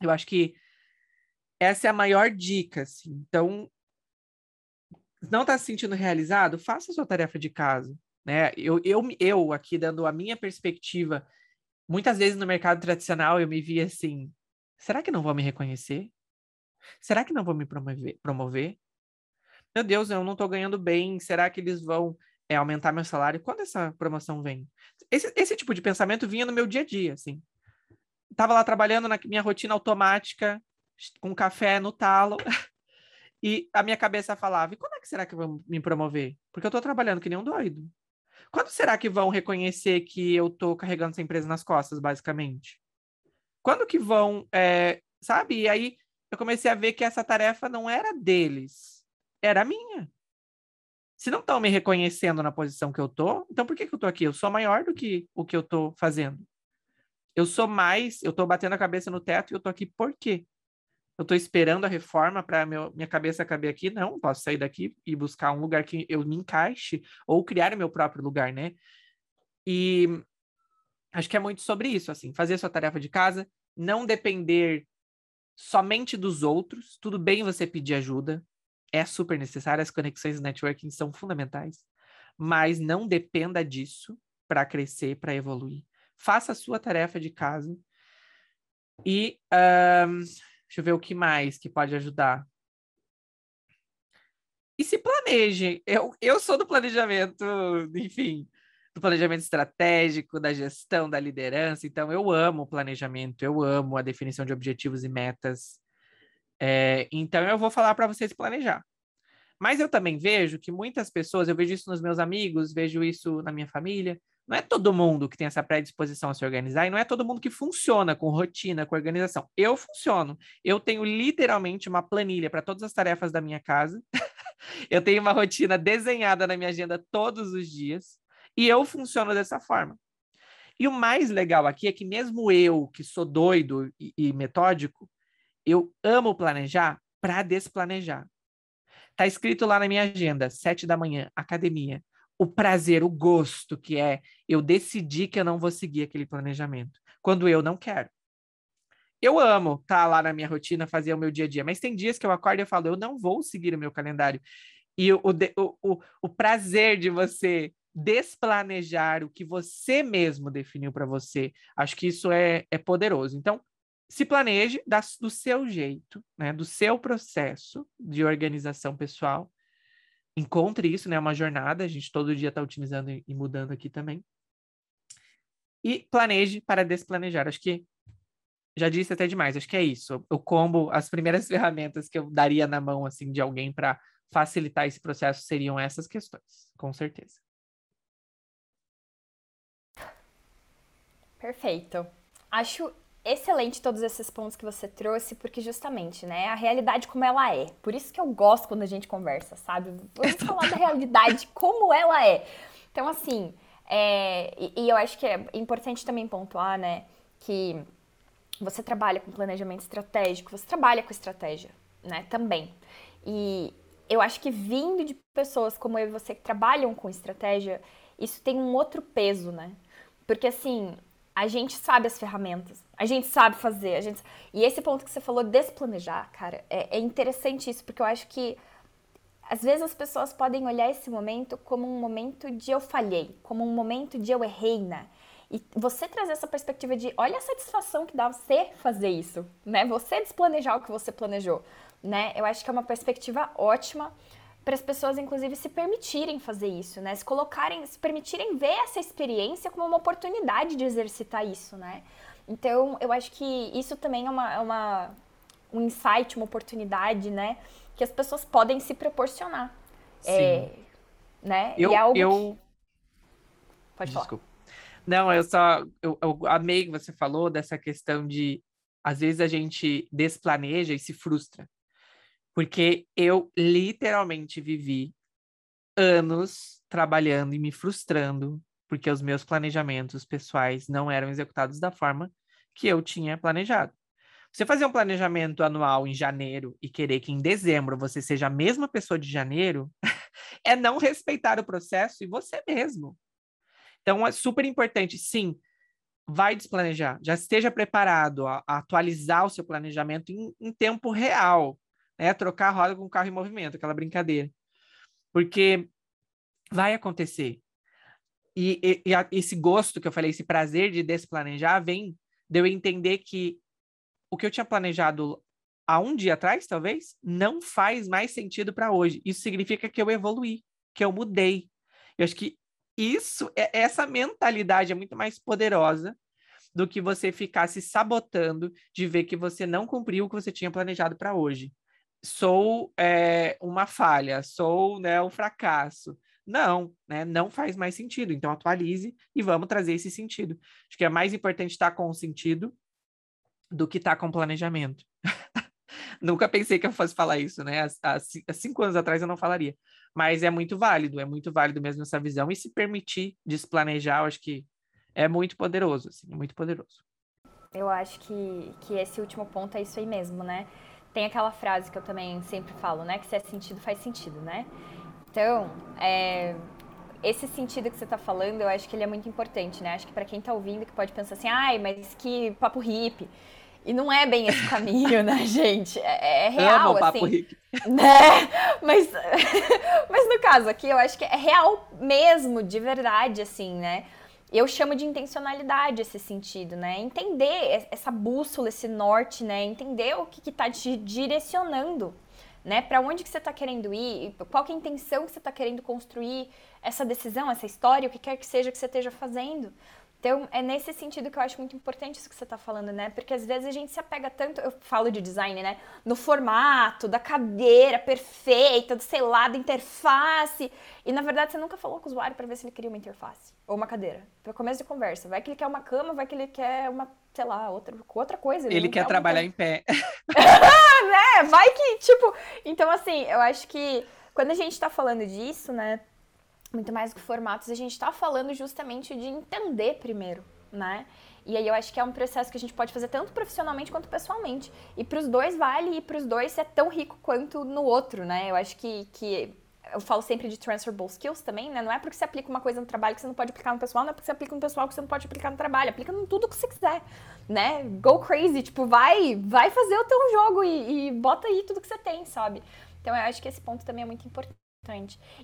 Speaker 2: Eu acho que essa é a maior dica, assim. Então, não está se sentindo realizado? Faça a sua tarefa de casa. Né? Eu, eu, eu, aqui, dando a minha perspectiva, muitas vezes no mercado tradicional eu me via assim, será que não vão me reconhecer? Será que não vão me promover? promover? Meu Deus, eu não estou ganhando bem, será que eles vão é aumentar meu salário. Quando essa promoção vem? Esse, esse tipo de pensamento vinha no meu dia a dia, assim. Tava lá trabalhando na minha rotina automática, com café no talo, e a minha cabeça falava: e quando é que será que vão me promover? Porque eu tô trabalhando que nem um doido. Quando será que vão reconhecer que eu tô carregando essa empresa nas costas, basicamente? Quando que vão, é, sabe? E aí eu comecei a ver que essa tarefa não era deles, era minha. Se não estão me reconhecendo na posição que eu tô, então por que, que eu tô aqui? Eu sou maior do que o que eu tô fazendo. Eu sou mais, eu tô batendo a cabeça no teto e eu tô aqui por quê? Eu tô esperando a reforma para minha cabeça caber aqui? Não, posso sair daqui e buscar um lugar que eu me encaixe ou criar o meu próprio lugar, né? E acho que é muito sobre isso, assim, fazer sua tarefa de casa, não depender somente dos outros. Tudo bem você pedir ajuda, é super necessário, as conexões de networking são fundamentais, mas não dependa disso para crescer, para evoluir. Faça a sua tarefa de casa e um, deixa eu ver o que mais que pode ajudar. E se planeje. Eu, eu sou do planejamento, enfim, do planejamento estratégico, da gestão, da liderança. Então, eu amo o planejamento, eu amo a definição de objetivos e metas. É, então, eu vou falar para vocês planejar. Mas eu também vejo que muitas pessoas, eu vejo isso nos meus amigos, vejo isso na minha família. Não é todo mundo que tem essa predisposição a se organizar e não é todo mundo que funciona com rotina, com organização. Eu funciono. Eu tenho literalmente uma planilha para todas as tarefas da minha casa. eu tenho uma rotina desenhada na minha agenda todos os dias. E eu funciono dessa forma. E o mais legal aqui é que mesmo eu, que sou doido e, e metódico, eu amo planejar para desplanejar. Tá escrito lá na minha agenda, sete da manhã, academia. O prazer, o gosto que é eu decidir que eu não vou seguir aquele planejamento, quando eu não quero. Eu amo estar tá lá na minha rotina, fazer o meu dia a dia, mas tem dias que eu acordo e eu falo, eu não vou seguir o meu calendário. E o, o, o, o prazer de você desplanejar o que você mesmo definiu para você. Acho que isso é, é poderoso. Então, se planeje do seu jeito, né, do seu processo de organização pessoal. Encontre isso, né, é uma jornada, a gente todo dia está otimizando e, e mudando aqui também. E planeje para desplanejar. Acho que já disse até demais, acho que é isso. O combo, as primeiras ferramentas que eu daria na mão assim de alguém para facilitar esse processo seriam essas questões, com certeza.
Speaker 1: Perfeito. Acho excelente todos esses pontos que você trouxe, porque justamente, né, a realidade como ela é. Por isso que eu gosto quando a gente conversa, sabe? Vamos falar da realidade como ela é. Então, assim, é, e, e eu acho que é importante também pontuar, né, que você trabalha com planejamento estratégico, você trabalha com estratégia, né, também. E eu acho que vindo de pessoas como eu e você que trabalham com estratégia, isso tem um outro peso, né? Porque assim, a gente sabe as ferramentas, a gente sabe fazer, a gente... E esse ponto que você falou, desplanejar, cara, é, é interessante isso, porque eu acho que às vezes as pessoas podem olhar esse momento como um momento de eu falhei, como um momento de eu errei, né? E você trazer essa perspectiva de, olha a satisfação que dá você fazer isso, né? Você desplanejar o que você planejou, né? Eu acho que é uma perspectiva ótima para as pessoas, inclusive, se permitirem fazer isso, né? Se colocarem, se permitirem ver essa experiência como uma oportunidade de exercitar isso, né? Então, eu acho que isso também é uma, é uma um insight, uma oportunidade, né? Que as pessoas podem se proporcionar.
Speaker 2: Sim. É,
Speaker 1: né?
Speaker 2: Eu,
Speaker 1: e é algo
Speaker 2: eu...
Speaker 1: Que... Pode falar.
Speaker 2: Desculpa. Não, eu só eu, eu amei que você falou dessa questão de às vezes a gente desplaneja e se frustra. Porque eu literalmente vivi anos trabalhando e me frustrando porque os meus planejamentos pessoais não eram executados da forma que eu tinha planejado. Você fazer um planejamento anual em janeiro e querer que em dezembro você seja a mesma pessoa de janeiro é não respeitar o processo e você mesmo. Então é super importante, sim, vai desplanejar, já esteja preparado a, atualizar o seu planejamento em, em tempo real, né? Trocar a roda com o carro em movimento, aquela brincadeira. Porque vai acontecer. E, e, e a, esse gosto que eu falei, esse prazer de desplanejar, vem de eu entender que o que eu tinha planejado há um dia atrás, talvez, não faz mais sentido para hoje. Isso significa que eu evoluí, que eu mudei. Eu acho que isso, é, essa mentalidade é muito mais poderosa do que você ficar se sabotando de ver que você não cumpriu o que você tinha planejado para hoje sou é, uma falha, sou né, um fracasso. Não, né, não faz mais sentido. Então, atualize e vamos trazer esse sentido. Acho que é mais importante estar com o sentido do que estar com planejamento. Nunca pensei que eu fosse falar isso, né? Há, há cinco anos atrás eu não falaria. Mas é muito válido, é muito válido mesmo essa visão. E se permitir desplanejar, eu acho que é muito poderoso, assim, é muito poderoso.
Speaker 1: Eu acho que, que esse último ponto é isso aí mesmo, né? Tem aquela frase que eu também sempre falo, né? Que se é sentido, faz sentido, né? Então, é, esse sentido que você está falando, eu acho que ele é muito importante, né? Acho que para quem está ouvindo que pode pensar assim, ai, mas que papo hippie. E não é bem esse caminho, né, gente? É, é real,
Speaker 2: Amo
Speaker 1: papo
Speaker 2: assim. Hippie.
Speaker 1: Né? Mas, mas no caso aqui, eu acho que é real mesmo, de verdade, assim, né? Eu chamo de intencionalidade esse sentido, né? Entender essa bússola, esse norte, né? Entender o que está te direcionando né? Para onde que você está querendo ir? Qual que é a intenção que você está querendo construir essa decisão, essa história, o que quer que seja que você esteja fazendo? Então, é nesse sentido que eu acho muito importante isso que você está falando, né? Porque às vezes a gente se apega tanto, eu falo de design, né? No formato, da cadeira perfeita, do sei lá, da interface. E na verdade você nunca falou com o usuário para ver se ele queria uma interface ou uma cadeira. Para começo de conversa. Vai que ele quer uma cama, vai que ele quer uma, sei lá, outra, outra coisa.
Speaker 2: Ele, ele quer, quer trabalhar em pé.
Speaker 1: né? Vai que, tipo. Então, assim, eu acho que quando a gente está falando disso, né? Muito mais que formatos, a gente está falando justamente de entender primeiro, né? E aí eu acho que é um processo que a gente pode fazer tanto profissionalmente quanto pessoalmente. E para os dois vale e para os dois é tão rico quanto no outro, né? Eu acho que, que eu falo sempre de transferable skills também, né? Não é porque você aplica uma coisa no trabalho que você não pode aplicar no pessoal, não é porque você aplica no pessoal que você não pode aplicar no trabalho. Aplica em tudo que você quiser, né? Go crazy, tipo, vai, vai fazer o teu jogo e, e bota aí tudo que você tem, sabe? Então eu acho que esse ponto também é muito importante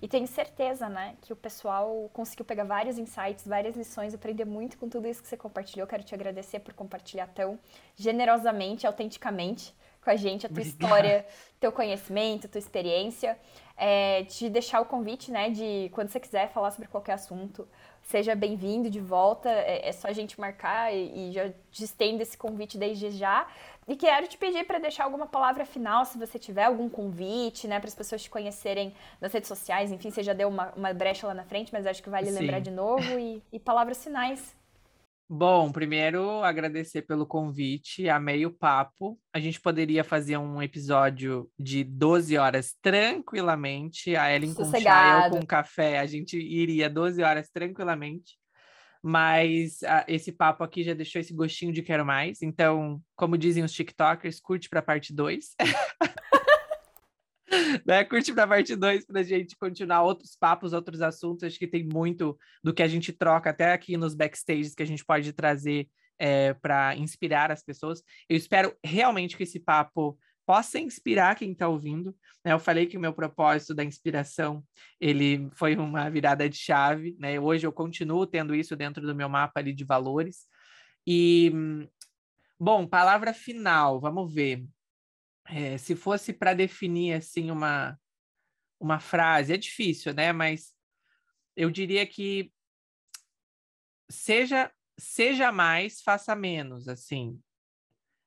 Speaker 1: E tenho certeza, né, que o pessoal conseguiu pegar vários insights, várias lições, aprender muito com tudo isso que você compartilhou. Quero te agradecer por compartilhar tão generosamente, autenticamente com a gente a tua Obrigado. história, teu conhecimento, tua experiência. É, te deixar o convite, né, de quando você quiser falar sobre qualquer assunto, seja bem-vindo de volta. É, é, só a gente marcar e, e já te estendo esse convite desde já. E quero te pedir para deixar alguma palavra final, se você tiver algum convite, né, para as pessoas te conhecerem nas redes sociais. Enfim, você já deu uma, uma brecha lá na frente, mas acho que vale Sim. lembrar de novo. E, e palavras finais.
Speaker 2: Bom, primeiro agradecer pelo convite, amei o papo. A gente poderia fazer um episódio de 12 horas tranquilamente, a Ellen com chá, eu com café, a gente iria 12 horas tranquilamente. Mas a, ah, esse papo aqui já deixou esse gostinho de quero mais. Então, como dizem os TikTokers, curte para a parte 2. né? Curte para a parte 2 para a gente continuar outros papos, outros assuntos. Acho que tem muito do que a gente troca até aqui nos backstages que a gente pode trazer é, para inspirar as pessoas. Eu espero realmente que esse papo possa inspirar quem está ouvindo. Né? Eu falei que o meu propósito da inspiração ele foi uma virada de chave. Né? Hoje eu continuo tendo isso dentro do meu mapa ali de valores. E, bom, palavra final, vamos ver. É, se fosse para definir assim uma, uma frase, é difícil, né? Mas eu diria que seja seja mais, faça menos, assim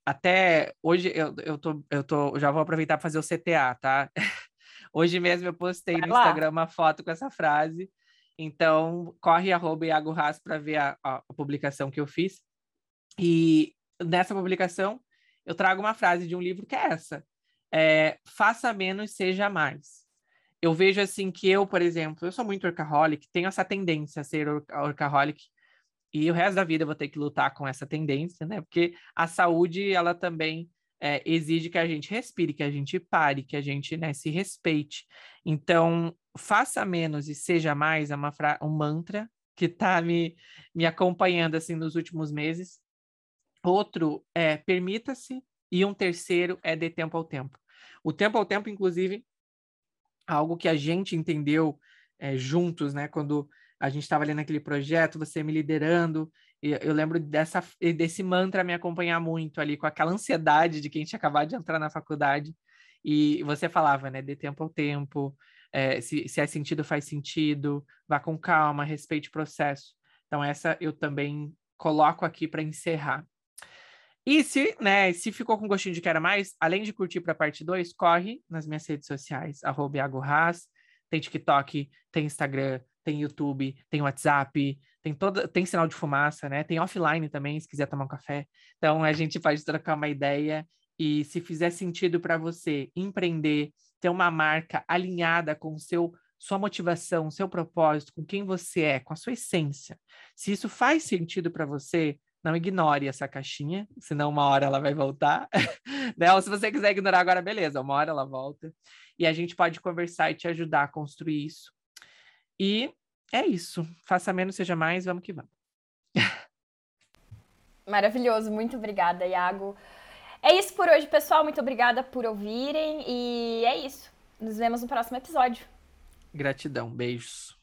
Speaker 2: até hoje eu, eu, tô, eu tô, já vou aproveitar para fazer o CTA, tá? Hoje mesmo eu postei Vai no lá. Instagram uma foto com essa frase. Então, corre arroba Iago Haas para ver a, a, a, publicação que eu fiz. E nessa publicação eu trago uma frase de um livro que é essa: é, faça menos, seja mais. Eu vejo assim que eu, por exemplo, eu sou muito workaholic, tenho essa tendência a ser workaholic, e o resto da vida eu vou ter que lutar com essa tendência, né? Porque a saúde, ela também é, exige que a gente respire, que a gente pare, que a gente né, se respeite. Então, faça menos e seja mais é uma um mantra que está me, me acompanhando assim nos últimos meses. Outro é permita-se e um terceiro é dê tempo ao tempo. O tempo ao tempo, inclusive, algo que a gente entendeu é, juntos, né? Quando a gente estava ali naquele projeto, você me liderando, e eu lembro dessa, desse mantra me acompanhar muito ali, com aquela ansiedade de quem tinha acabado de entrar na faculdade, e você falava, né, dê tempo ao tempo, é, se, se é sentido, faz sentido, vá com calma, respeite o processo. Então, essa eu também coloco aqui para encerrar. E se, né, se ficou com gostinho de quero mais, além de curtir para a parte 2, corre nas minhas redes sociais, arroba tem TikTok, tem Instagram, tem YouTube, tem WhatsApp, tem toda, tem sinal de fumaça, né? Tem offline também, se quiser tomar um café. Então a gente pode trocar uma ideia e se fizer sentido para você empreender, ter uma marca alinhada com o seu sua motivação, seu propósito, com quem você é, com a sua essência. Se isso faz sentido para você, não ignore essa caixinha, senão uma hora ela vai voltar. né? Ou se você quiser ignorar agora, beleza, uma hora ela volta. E a gente pode conversar e te ajudar a construir isso. E é isso. Faça menos, seja mais, vamos que vamos.
Speaker 1: Maravilhoso, muito obrigada, Iago. É isso por hoje, pessoal. Muito obrigada por ouvirem. E é isso. Nos vemos no próximo episódio.
Speaker 2: Gratidão, beijos.